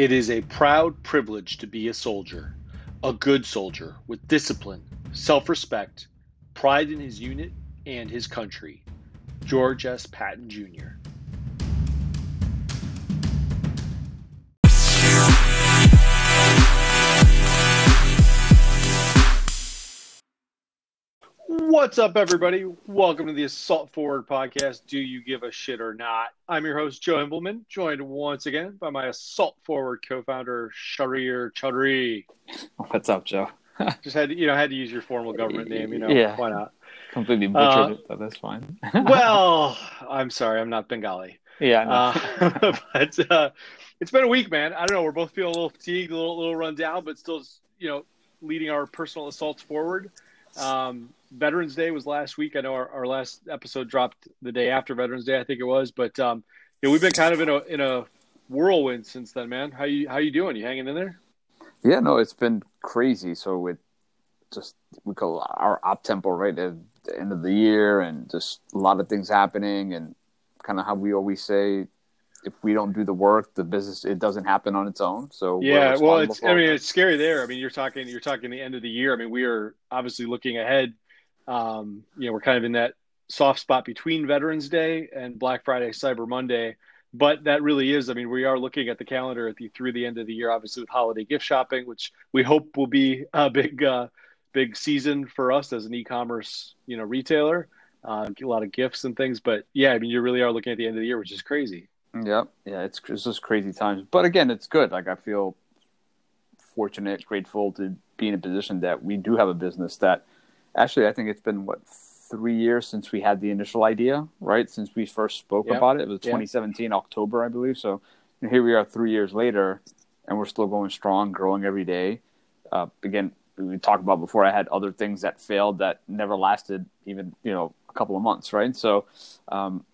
It is a proud privilege to be a soldier, a good soldier with discipline, self respect, pride in his unit and his country. George S. Patton Jr. What's up, everybody? Welcome to the Assault Forward podcast. Do you give a shit or not? I'm your host, Joe Himbleman, joined once again by my Assault Forward co-founder, Sharir Chaudhry. What's up, Joe? Just had to, you know had to use your formal government name. You know, Yeah. why not? Completely butchered Uh, it, but that's fine. Well, I'm sorry, I'm not Bengali. yeah. Uh, but uh, it's been a week, man. I don't know. We're both feeling a little fatigued, a little, little run down, but still, you know, leading our personal assaults forward. Um, Veterans Day was last week. I know our, our last episode dropped the day after Veterans Day, I think it was. But um, know, we've been kind of in a in a whirlwind since then, man. How you how you doing? You hanging in there? yeah, no, it's been crazy. So with just we call our op tempo right at the end of the year, and just a lot of things happening, and kind of how we always say, if we don't do the work, the business it doesn't happen on its own. So Yeah, well, it's I mean it's scary there. I mean, you're talking you're talking the end of the year. I mean, we are obviously looking ahead. Um, you know, we're kind of in that soft spot between Veterans Day and Black Friday, Cyber Monday. But that really is. I mean, we are looking at the calendar at the through the end of the year, obviously with holiday gift shopping, which we hope will be a big, uh, big season for us as an e-commerce, you know, retailer. Uh, a lot of gifts and things. But yeah, I mean, you really are looking at the end of the year, which is crazy. Yep. Yeah, it's it's just crazy times. But again, it's good. Like I feel fortunate, grateful to be in a position that we do have a business that actually I think it's been what three years since we had the initial idea, right? Since we first spoke Yep. about it. It was Yep. 2017 October, I believe. So here we are three years later and we're still going strong, growing every day. Uh, again, we talked about before I had other things that failed that never lasted even, you know, a couple of months, right? So um,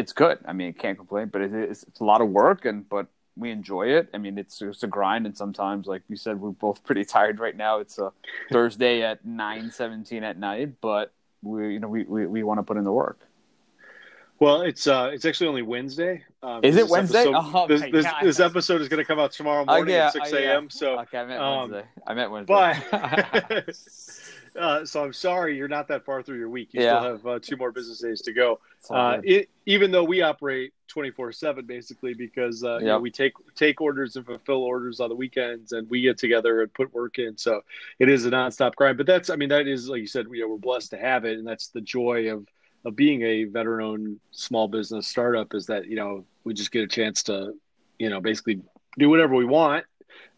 it's good. I mean, can't complain, but it is, it's a lot of work, and but we enjoy it. I mean, it's it's a grind, and sometimes, like you said, we're both pretty tired right now. It's a Thursday at nine seventeen at night, but we you know we we, we want to put in the work. Well, it's uh, it's actually only Wednesday. Um, Is it Wednesday? Episode, Oh, this, this, this episode is going to come out tomorrow Oh, morning yeah, at six oh, yeah. a.m. So, okay, I meant um, Wednesday. I meant Wednesday. but uh, so I'm sorry you're not that far through your week. You Yeah. still have uh, two more business days to go. Uh, it, even though we operate 24 seven basically because uh, you know, we take take orders and fulfill orders on the weekends and we get together and put work in. So it is a nonstop grind. But that's I mean that is like you said you know we're blessed to have it and that's the joy of of being a veteran owned small business startup is that you know we just get a chance to you know basically do whatever we want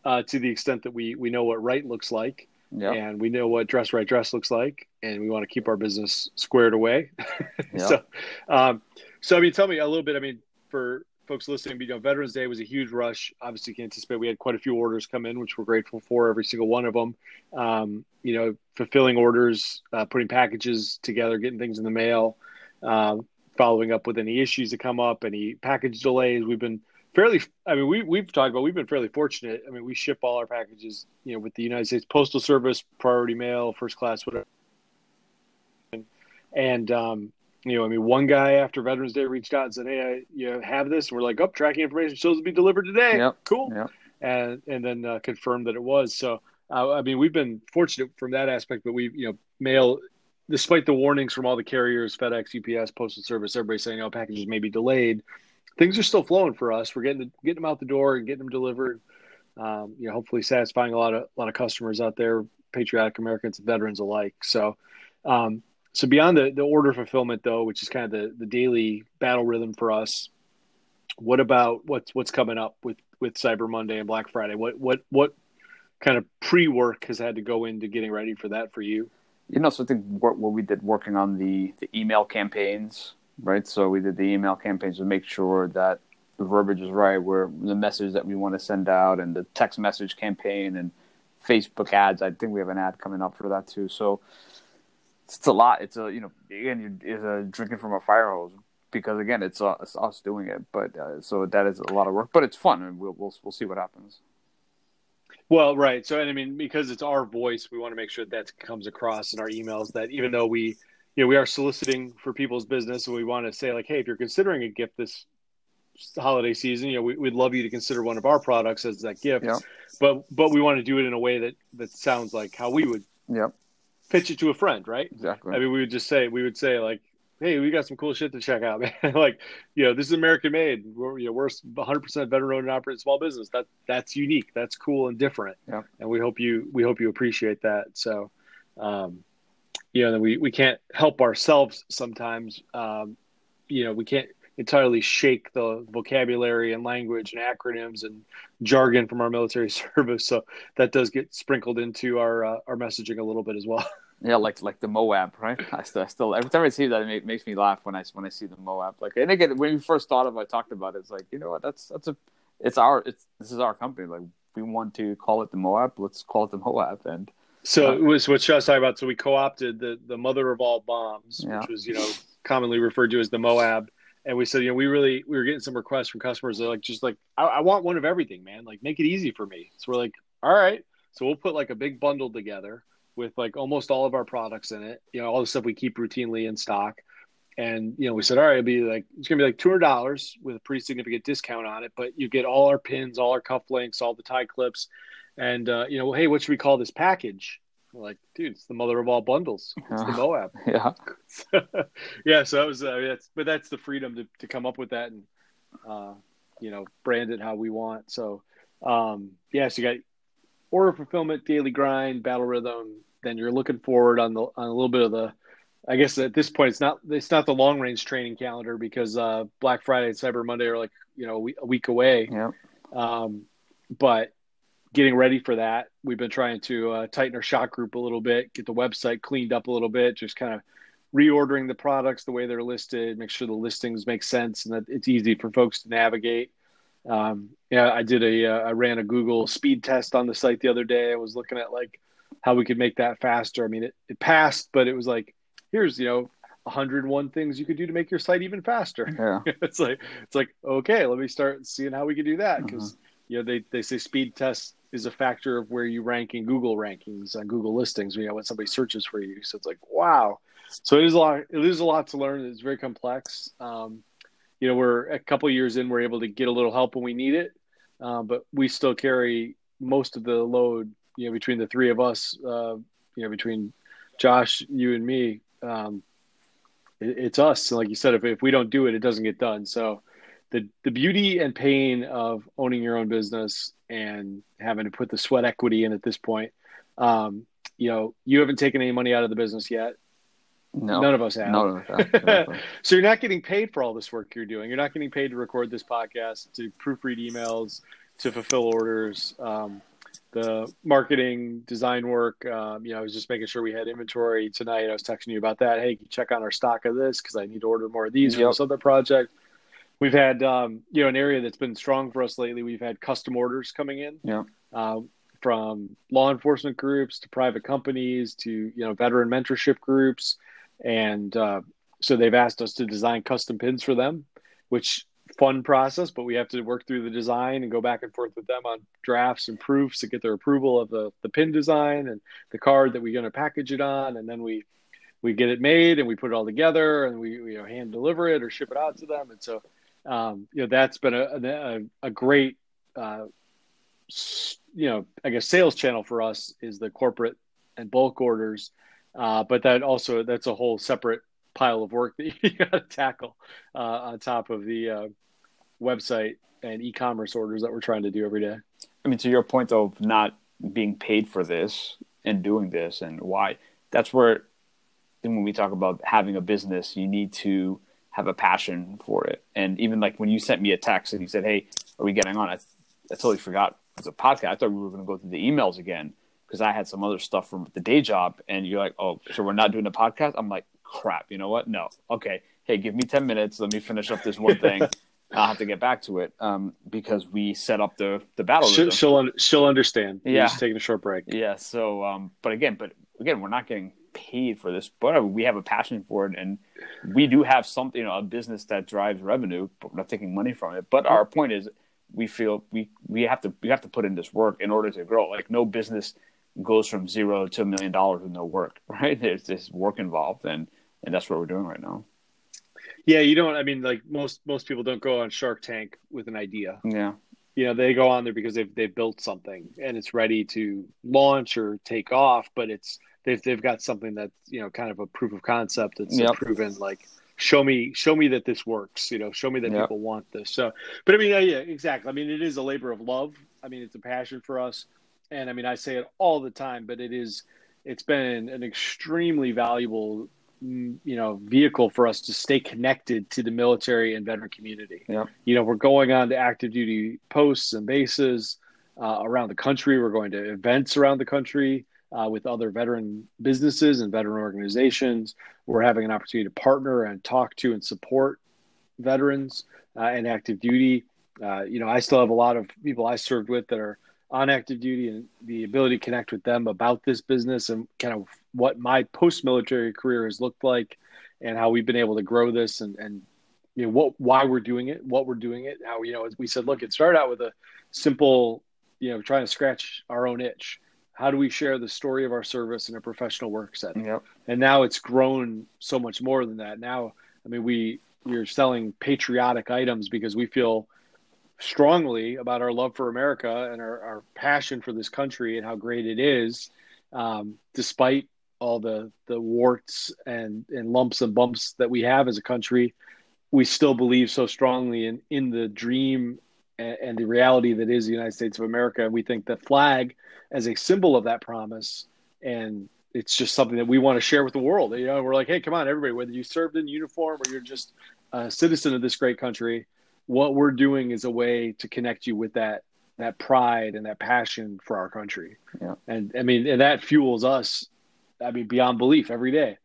uh, to the extent that we we know what right looks like Yep. and we know what dress right dress looks like and we want to keep our business squared away Yep. so um so i mean tell me a little bit i mean for folks listening you know veterans day was a huge rush obviously you can anticipate we had quite a few orders come in which we're grateful for every single one of them um you know fulfilling orders uh, putting packages together getting things in the mail um, following up with any issues that come up any package delays we've been fairly i mean we, we've talked about we've been fairly fortunate i mean we ship all our packages you know with the united states postal service priority mail first class whatever and um, you know, I mean, one guy after Veterans Day reached out and said, "Hey, I, you know, have this?" And we're like, "Oh, tracking information shows to be delivered today. Yep. Cool." Yep. And and then uh, confirmed that it was. So, uh, I mean, we've been fortunate from that aspect, but we, you know, mail, despite the warnings from all the carriers, FedEx, UPS, Postal Service, everybody saying, "Oh, packages may be delayed." Things are still flowing for us. We're getting getting them out the door and getting them delivered. Um, you know, hopefully satisfying a lot of a lot of customers out there, patriotic Americans veterans alike. So. Um, so beyond the, the order fulfillment though, which is kind of the, the daily battle rhythm for us, what about what's what's coming up with, with Cyber Monday and Black Friday? What what what kind of pre work has had to go into getting ready for that for you? You know, so I think what, what we did working on the, the email campaigns, right? So we did the email campaigns to make sure that the verbiage is right, where the message that we want to send out, and the text message campaign and Facebook ads. I think we have an ad coming up for that too. So it's a lot. It's a you know again, it's a drinking from a fire hose because again, it's, uh, it's us doing it. But uh, so that is a lot of work, but it's fun, and we'll we'll we'll see what happens. Well, right. So, and I mean, because it's our voice, we want to make sure that comes across in our emails. That even though we, you know, we are soliciting for people's business, and we want to say like, hey, if you're considering a gift this holiday season, you know, we, would love you to consider one of our products as that gift. But but we want to do it in a way that that sounds like how we would Yep. pitch it to a friend, right? Exactly. I mean, we would just say we would say like, "Hey, we got some cool shit to check out, man. like, you know, this is American made. We're you know we're 100 percent veteran owned and operated small business. That that's unique. That's cool and different. Yep. And we hope you we hope you appreciate that. So, um, you know, we we can't help ourselves sometimes. Um, you know, we can't entirely shake the vocabulary and language and acronyms and jargon from our military service. So that does get sprinkled into our uh, our messaging a little bit as well. Yeah, like like the Moab, right? I still, I still every time I see that, it makes me laugh when I when I see the Moab. Like, and again, when we first thought of, it, I talked about it. It's like you know what? That's that's a, it's our, it's this is our company. Like, we want to call it the Moab. Let's call it the Moab. And so it was what Shaw's talking about. So we co-opted the the mother of all bombs, Yeah. which was you know commonly referred to as the Moab. And we said, you know, we really we were getting some requests from customers. They're like, just like, I, I want one of everything, man. Like, make it easy for me. So we're like, all right. So we'll put like a big bundle together with like almost all of our products in it. You know, all the stuff we keep routinely in stock. And you know, we said, all right, it'll be like it's gonna be like two hundred dollars with a pretty significant discount on it. But you get all our pins, all our cuff links, all the tie clips, and uh, you know, hey, what should we call this package? We're like, dude, it's the mother of all bundles. It's the Yeah. Moab. yeah, yeah, so that was, uh, that's, but that's the freedom to, to come up with that and, uh, you know, brand it how we want. So, um, yeah, so you got order fulfillment, daily grind, battle rhythm. Then you're looking forward on the on a little bit of the, I guess at this point it's not it's not the long range training calendar because uh, Black Friday and Cyber Monday are like you know a week, a week away. yeah, Um, but getting ready for that, we've been trying to uh, tighten our shot group a little bit, get the website cleaned up a little bit, just kind of reordering the products the way they're listed, make sure the listings make sense and that it's easy for folks to navigate. Um, yeah, I did a, uh, I ran a Google speed test on the site the other day. I was looking at like how we could make that faster. I mean, it, it passed, but it was like, here's, you know, 101 things you could do to make your site even faster. Yeah, it's like it's like okay let me start seeing how we can do that because you know they, they say speed test is a factor of where you rank in google rankings on google listings you know when somebody searches for you. So it's like wow. So it is a lot it is a lot to learn. It's very complex. Um, you know we're a couple years in we're able to get a little help when we need it. Uh, but we still carry most of the load you know between the three of us uh, you know between josh you and me um, it, it's us. And like you said if, if we don't do it it doesn't get done. So the the beauty and pain of owning your own business and having to put the sweat equity in at this point um, you know you haven't taken any money out of the business yet. No, none of us have. No, no, no, exactly. so you're not getting paid for all this work you're doing. You're not getting paid to record this podcast, to proofread emails, to fulfill orders, um, the marketing, design work. Um, you know, I was just making sure we had inventory tonight. I was texting you about that. Hey, can you check on our stock of this because I need to order more of these for Yep. this other project. We've had um, you know an area that's been strong for us lately. We've had custom orders coming in yeah, um, from law enforcement groups to private companies to you know veteran mentorship groups, and uh, so they've asked us to design custom pins for them, which fun process, but we have to work through the design and go back and forth with them on drafts and proofs to get their approval of the the pin design and the card that we're going to package it on, and then we we get it made and we put it all together and we you know hand deliver it or ship it out to them, and so um, you know that's been a a, a great uh, you know I guess sales channel for us is the corporate and bulk orders, uh, but that also that's a whole separate pile of work that you got to tackle uh, on top of the uh, website and e-commerce orders that we're trying to do every day. I mean, to your point of not being paid for this and doing this and why, that's where when we talk about having a business, you need to have a passion for it. And even like when you sent me a text and you said, "Hey, are we getting on?" I, I totally forgot it was a podcast. I thought we were going to go through the emails again because I had some other stuff from the day job. And you're like, "Oh, so we're not doing a podcast?" I'm like, "Crap! You know what? No. Okay. Hey, give me ten minutes. Let me finish up this one thing." I'll have to get back to it um, because we set up the the battle. She'll she'll, she'll understand. Yeah. taking a short break. Yeah. So, um, but again, but again, we're not getting paid for this, but we have a passion for it, and we do have something, you know, a business that drives revenue, but we're not taking money from it. But our point is, we feel we we have to we have to put in this work in order to grow. Like no business goes from zero to a million dollars with no work, right? There's this work involved, and and that's what we're doing right now. Yeah, you don't. I mean, like most most people don't go on Shark Tank with an idea. Yeah. You know, they go on there because they've they've built something and it's ready to launch or take off, but it's they've they've got something that's you know kind of a proof of concept that's Yep. proven like show me show me that this works you know show me that Yep. people want this so but i mean yeah, yeah exactly i mean it is a labor of love i mean it's a passion for us and i mean i say it all the time but it is it's been an extremely valuable you know vehicle for us to stay connected to the military and veteran community Yep. you know we're going on to active duty posts and bases uh, around the country we're going to events around the country uh, with other veteran businesses and veteran organizations we're having an opportunity to partner and talk to and support veterans uh, and active duty. Uh, you know, I still have a lot of people I served with that are on active duty, and the ability to connect with them about this business and kind of what my post-military career has looked like, and how we've been able to grow this, and and you know what why we're doing it, what we're doing it, how you know as we said, look, it started out with a simple, you know, trying to scratch our own itch. How do we share the story of our service in a professional work setting? Yep. and now it's grown so much more than that now i mean we we're selling patriotic items because we feel strongly about our love for america and our, our passion for this country and how great it is um, despite all the the warts and and lumps and bumps that we have as a country we still believe so strongly in in the dream and, and the reality that is the united states of america we think the flag as a symbol of that promise and it's just something that we want to share with the world. You know, we're like, hey, come on, everybody, whether you served in uniform or you're just a citizen of this great country, what we're doing is a way to connect you with that that pride and that passion for our country. Yeah. And I mean, and that fuels us. I mean, beyond belief every day.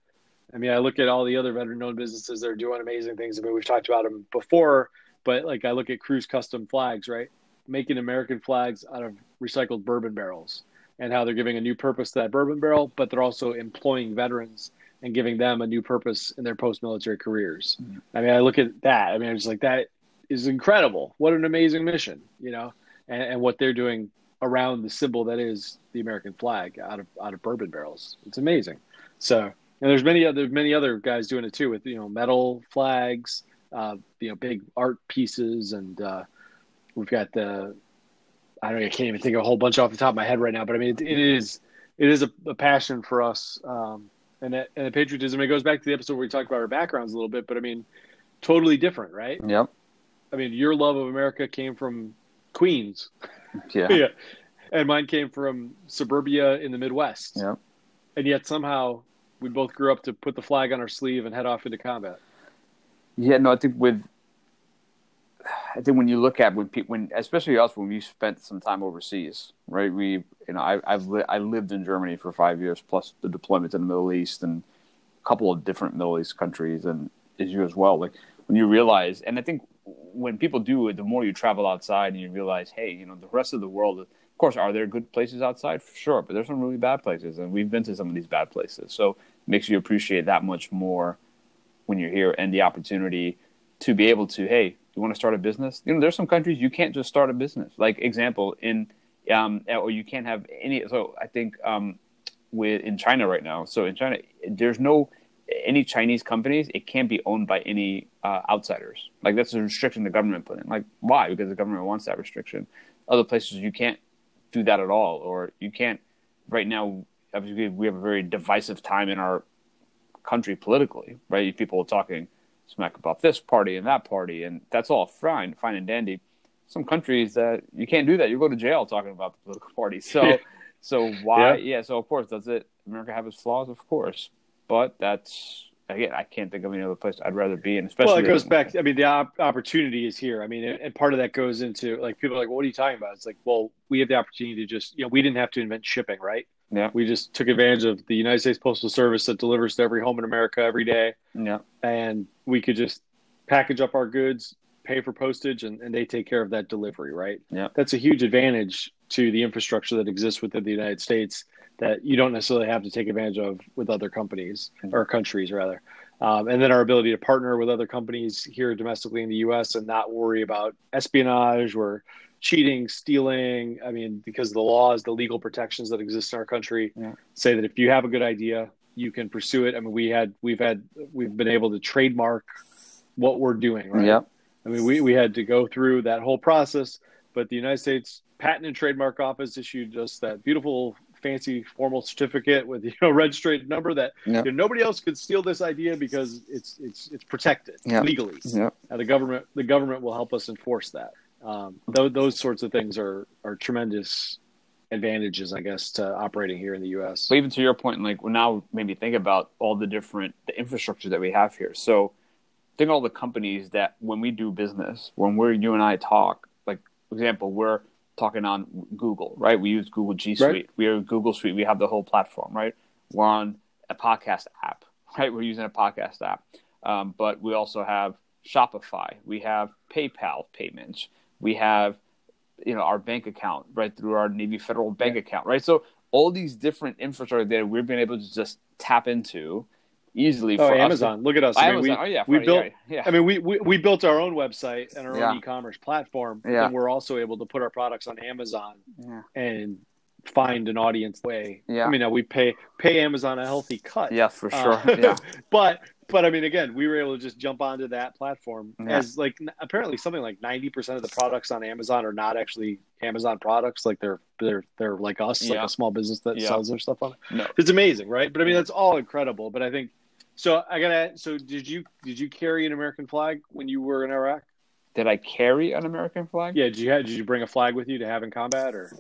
I mean, I look at all the other veteran-owned businesses that are doing amazing things. I mean, we've talked about them before, but like I look at Cruise Custom Flags, right? Making American flags out of recycled bourbon barrels and how they're giving a new purpose to that bourbon barrel, but they're also employing veterans and giving them a new purpose in their post-military careers. Mhm. I mean, I look at that. I mean, I it's like that is incredible. What an amazing mission, you know, and, and what they're doing around the symbol that is the American flag out of out of bourbon barrels. It's amazing. So, and there's many other many other guys doing it too with you know metal flags, uh, you know, big art pieces, and uh, we've got the I don't I can't even think of a whole bunch off the top of my head right now, but I mean it, it is it is a, a passion for us, um, and and the patriotism. It goes back to the episode where we talked about our backgrounds a little bit, but I mean, totally different, right? Yep. I mean, your love of America came from Queens, Yeah. yeah, and mine came from suburbia in the Midwest, Yep. and yet somehow we both grew up to put the flag on our sleeve and head off into combat. Yeah, no, I think with, I think when you look at when people, when especially us, when we spent some time overseas, right? We, you know, I, I've li- I lived in Germany for five years, plus the deployment in the Middle East and a couple of different Middle East countries, and as you as well. Like when you realize, and I think when people do it, the more you travel outside and you realize, hey, you know, the rest of the world. Of course, are there good places outside? Sure, but there's some really bad places, and we've been to some of these bad places. So it makes you appreciate that much more when you're here and the opportunity to be able to hey you want to start a business you know there's some countries you can't just start a business like example in um or you can't have any so i think um with in china right now so in china there's no any chinese companies it can't be owned by any uh, outsiders like that's a restriction the government put in like why because the government wants that restriction other places you can't do that at all or you can't right now obviously we have a very divisive time in our country politically, right? People are talking smack about this party and that party, and that's all fine, fine and dandy. Some countries that you can't do that. You go to jail talking about the political party. So, so why? Yeah. So of course, does it America have its flaws? Of course, but that's again, I can't think of any other place I'd rather be in. Especially well, it goes back. I mean, the op- opportunity is here. I mean, and, part of that goes into like people are like, "What are you talking about?" It's like, well, we have the opportunity to just, you know, we didn't have to invent shipping, right? Yeah. We just took advantage of the United States Postal Service that delivers to every home in America every day, Yeah, and we could just package up our goods, pay for postage, and, and they take care of that delivery, right? Yeah. That's a huge advantage to the infrastructure that exists within the United States that you don't necessarily have to take advantage of with other companies or countries, rather. Um, and then our ability to partner with other companies here domestically in the U.S. and not worry about espionage or cheating, stealing. I mean, because the laws, the legal protections that exist in our country Yeah. say that if you have a good idea, you can pursue it. I mean, we had, we've had, we've been able to trademark what we're doing, right? Yep. I mean, we, we had to go through that whole process, but the United States Patent and Trademark Office issued us that beautiful, fancy, formal certificate with you know registered number that Yep. you know, nobody else could steal this idea because it's it's it's protected Yep. legally. Yep. The government the government will help us enforce that. Um, those, those sorts of things are are tremendous advantages, I guess, to operating here in the U.S. But even to your point, like well, now maybe think about all the different the infrastructure that we have here. So think all the companies that when we do business, when we're you and I talk, like for example, we're talking on Google, right? We use Google G Suite. Right. We are Google Suite. We have the whole platform, right? We're on a podcast app, right? We're using a podcast app. Um, but we also have Shopify. We have PayPal payments. We have you know our bank account right through our Navy Federal bank account, right? So all these different infrastructure that we've been able to just tap into easily. Oh, for us to- Amazon! Look at us. I mean, Amazon. we, oh yeah, we built. yeah, yeah. I mean, we, we we built our own website and our Yeah. own e-commerce platform, Yeah. and we're also able to put our products on Amazon yeah. and find an audience way. Yeah. I mean, we pay pay Amazon a healthy cut. Yeah, for Uh, sure. yeah, but but I mean, again, we were able to just jump onto that platform Yeah. as like apparently something like ninety percent of the products on Amazon are not actually Amazon products. Like they're they're they're like us, like a small business that Yeah. sells their stuff on. it. no, It's amazing, right? But I mean, that's all incredible. But I think so. I gotta. So did you did you carry an American flag when you were in Iraq? did I carry an American flag? Yeah. Did you have, did you bring a flag with you to have in combat or?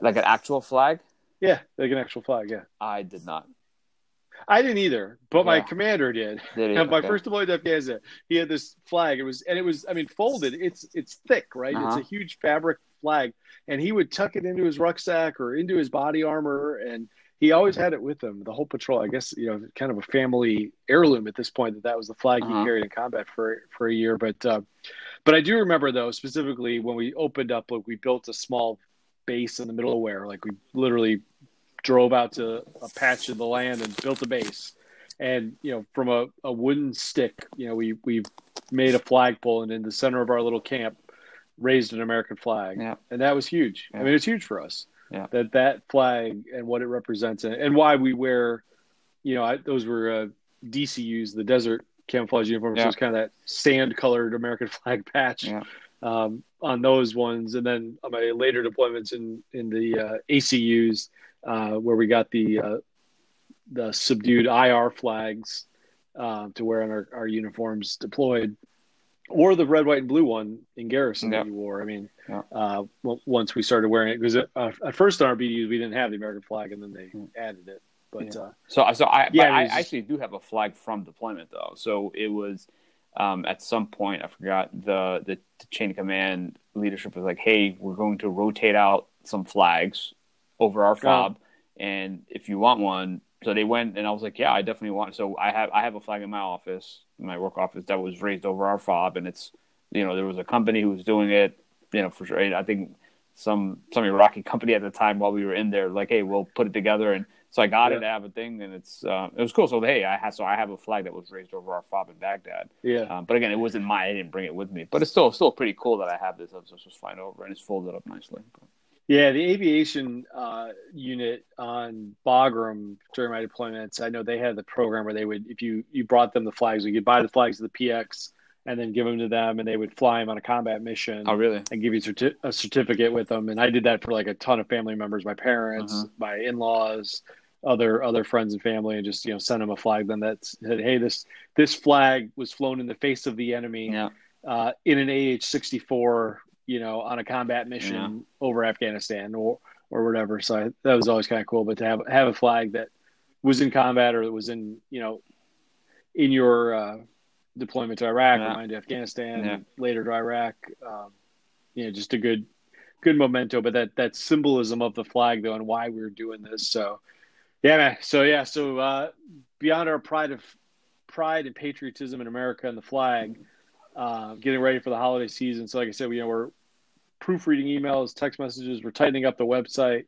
like an actual flag. Yeah, like an actual flag. Yeah. I did not. I didn't either, but my commander did. Did he? My Okay. first deployment to Afghanistan, he had this flag. It was, and it was, I mean, folded. It's it's thick, right? It's Uh-huh. a huge fabric flag, and he would tuck it into his rucksack or into his body armor, and he always had it with him. The whole patrol, I guess, you know, kind of a family heirloom at this point. That that was the flag Uh-huh. he carried in combat for for a year. But uh, but I do remember though specifically when we opened up, like we built a small base in the middle of where, Like we literally drove out to a patch of the land and built a base. And you know, from a, a wooden stick, you know, we we made a flagpole, and in the center of our little camp, raised an American flag, Yeah. and that was huge. I Yeah. mean, it's huge for us. Yeah. That that flag and what it represents, and, and why we wear, you know, I, those were uh, DCUs, the desert camouflage uniforms. So Yeah. it's kind of that sand colored American flag patch Yeah. um, on those ones, and then on my later deployments in in the uh, ACUs uh, where we got the uh, the subdued IR flags uh, to wear on our, our uniforms deployed, or the red, white, and blue one in garrison Yeah. that you wore. I mean, Yeah. uh, w- once we started wearing it, because uh, at first on our BDUs we didn't have the American flag, and then they Mm. added it. But Yeah. uh, So, so I, Yeah, I was just- actually do have a flag from deployment though. So it was um, at some point I forgot the, the the chain of command leadership was like, "Hey, we're going to rotate out some flags over our fob, and if you want one." So they went, and I was like, "Yeah, I definitely want." So I have I have a flag in my office, in my work office, that was raised over our fob, and it's you know there was a company who was doing it, you know for sure. I think some some Iraqi company at the time while we were in there, like, "Hey, we'll put it together," and so I got Yeah. it to have a thing, and it's uh, it was cool. So hey, I had so I have a flag that was raised over our fob in Baghdad. yeah, Um, but again, it wasn't mine. I didn't bring it with me. But it's still still pretty cool that I have this. I was just flying over, and it's folded up nicely. Yeah, the aviation uh, unit on Bagram during my deployments, I know they had the program where they would, if you you brought them the flags, you could buy the flags of the PX and then give them to them, and they would fly them on a combat mission Oh, really? and give you certi- a certificate with them. And I did that for like a ton of family members, my parents, Uh-huh. my in laws, other other friends and family, and just you know send them a flag then that said, hey, this this flag was flown in the face of the enemy Yeah. uh, in an AH sixty four, you know, on a combat mission Yeah. over Afghanistan or or whatever. So I, that was always kind of cool. But to have have a flag that was in combat or that was in you know in your uh, deployment to Iraq Yeah. or mine to Afghanistan, Yeah. later to Iraq, um, you know, just a good good memento. But that that symbolism of the flag though and why we were doing this. So yeah, man. So yeah, so uh, beyond our pride of pride and patriotism in America and the flag, uh, getting ready for the holiday season. So like I said, we, you know, we're proofreading emails, text messages. We're tightening up the website,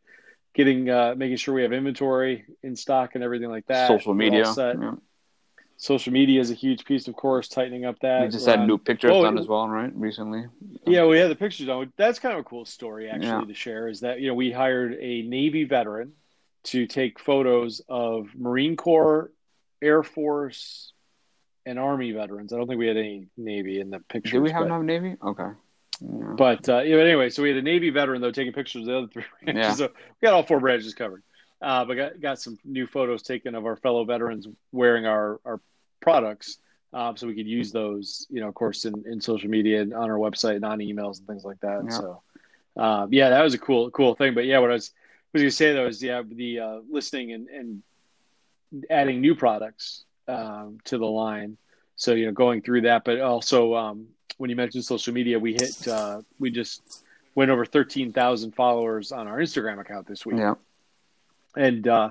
getting uh, making sure we have inventory in stock and everything like that. Social media. set. Yeah. Social media is a huge piece, of course. Tightening up that. We just had new pictures Oh, done as well, right? Recently. Yeah, we had the pictures on. That's kind of a cool story, actually, Yeah. to share. Is that you know we hired a Navy veteran to take photos of Marine Corps, Air Force, and Army veterans. I don't think we had any Navy in the picture. Did we have no Navy? Okay. Yeah. But uh, anyway, so we had a Navy veteran though taking pictures of the other three branches. Yeah. So we got all four branches covered. Uh, but got got some new photos taken of our fellow veterans wearing our our products, um, so we could use those, you know, of course, in, in social media and on our website and on emails and things like that. Yeah. So, uh, yeah, that was a cool cool thing. But yeah, what I was was going to say though is yeah, the uh, listening and, and adding new products um, to the line. So you know, going through that, but also um, when you mentioned social media, we hit uh, we just went over thirteen thousand followers on our Instagram account this week. Yeah, and uh,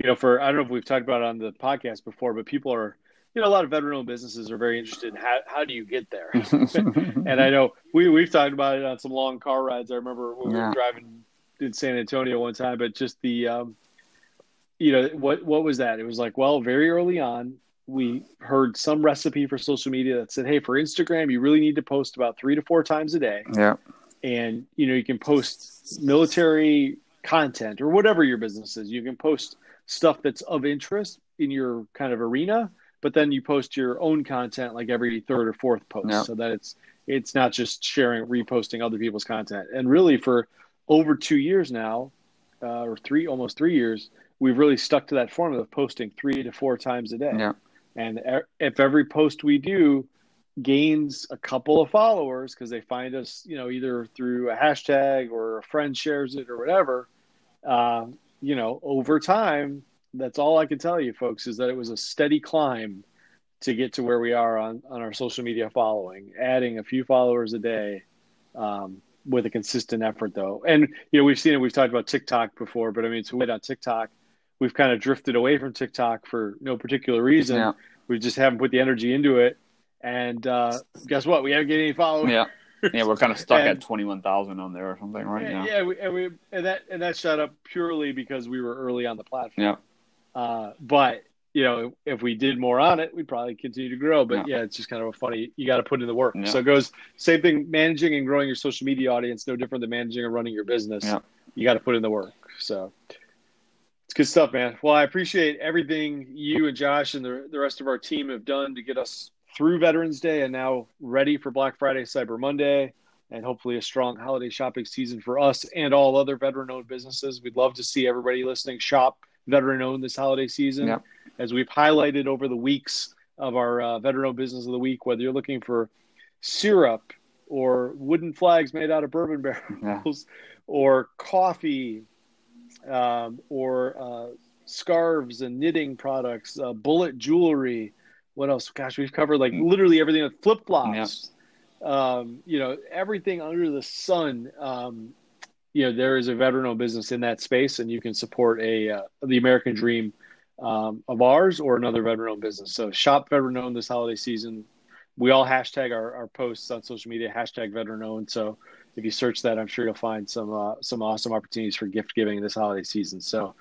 you know, for I don't know if we've talked about it on the podcast before, but people are you know a lot of veteran-owned businesses are very interested in how how do you get there. and I know we we've talked about it on some long car rides. I remember when we were driving in San Antonio one time, but just the um, you know what what was that? It was like well, very early on, we heard some recipe for social media that said, "Hey, for Instagram, you really need to post about three to four times a day." Yeah, and you know you can post military content or whatever your business is. You can post stuff that's of interest in your kind of arena, but then you post your own content like every third or fourth post, yeah. so that it's it's not just sharing reposting other people's content. And really, for over two years now, uh, or three almost three years, we've really stuck to that formula of posting three to four times a day. Yeah. And if every post we do gains a couple of followers because they find us, you know, either through a hashtag or a friend shares it or whatever, uh, you know, over time, that's all I can tell you, folks, is that it was a steady climb to get to where we are on, on our social media following, adding a few followers a day um, with a consistent effort, though. And, you know, we've seen it, we've talked about TikTok before, but I mean, to wait on TikTok we've kind of drifted away from TikTok for no particular reason. Yeah. We just haven't put the energy into it. And uh, guess what? We haven't get any followers. Yeah. Yeah, we're kind of stuck and, at twenty one thousand on there or something right yeah, now. Yeah, we, and we and that and that shot up purely because we were early on the platform. Yeah. Uh, but you know, if we did more on it, we'd probably continue to grow. But yeah, yeah it's just kind of a funny. You got to put in the work. Yeah. So it goes same thing. Managing and growing your social media audience, no different than managing and running your business. Yeah. You got to put in the work. So it's good stuff, man. Well, I appreciate everything you and Josh and the, the rest of our team have done to get us through Veterans Day and now ready for Black Friday, Cyber Monday, and hopefully a strong holiday shopping season for us and all other veteran owned businesses. We'd love to see everybody listening shop veteran owned this holiday season. Yep. As we've highlighted over the weeks of our uh, veteran owned business of the week, whether you're looking for syrup or wooden flags made out of bourbon barrels yeah. or coffee um, or uh, scarves and knitting products, uh, bullet jewelry. What else? Gosh, we've covered like literally everything. Flip flops. Um, you know, everything under the sun. Um, you know, there is a veteran-owned business in that space, and you can support a uh, the American dream um, of ours or another veteran-owned business. So, shop veteran-owned this holiday season. We all hashtag our, our posts on social media hashtag veteran-owned. So if you search that, I'm sure you'll find some uh, some awesome opportunities for gift giving this holiday season. So,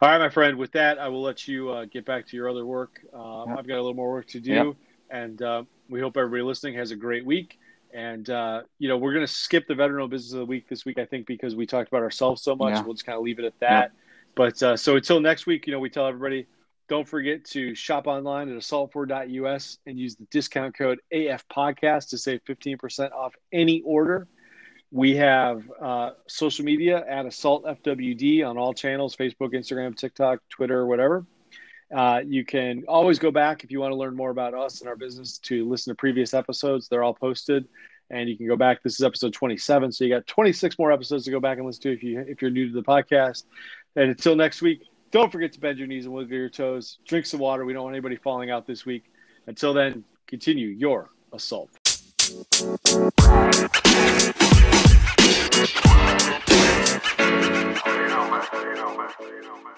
all right, my friend. With that, I will let you uh, get back to your other work. Uh, I've got a little more work to do, and uh, we hope everybody listening has a great week. And uh, you know, we're going to skip the veteran business of the week this week, I think, because we talked about ourselves so much. Yeah. We'll just kind of leave it at that. But uh, so until next week, you know, we tell everybody don't forget to shop online at assault4.us and use the discount code AF Podcast to save 15% off any order. We have uh, social media at Assault FWD on all channels Facebook, Instagram, TikTok, Twitter, whatever. Uh, you can always go back if you want to learn more about us and our business to listen to previous episodes. They're all posted, and you can go back. This is episode 27, so you got 26 more episodes to go back and listen to if you if you're new to the podcast. And until next week, don't forget to bend your knees and wiggle your toes. Drink some water. We don't want anybody falling out this week. Until then, continue your assault. You know, man. You know, man. You know, man.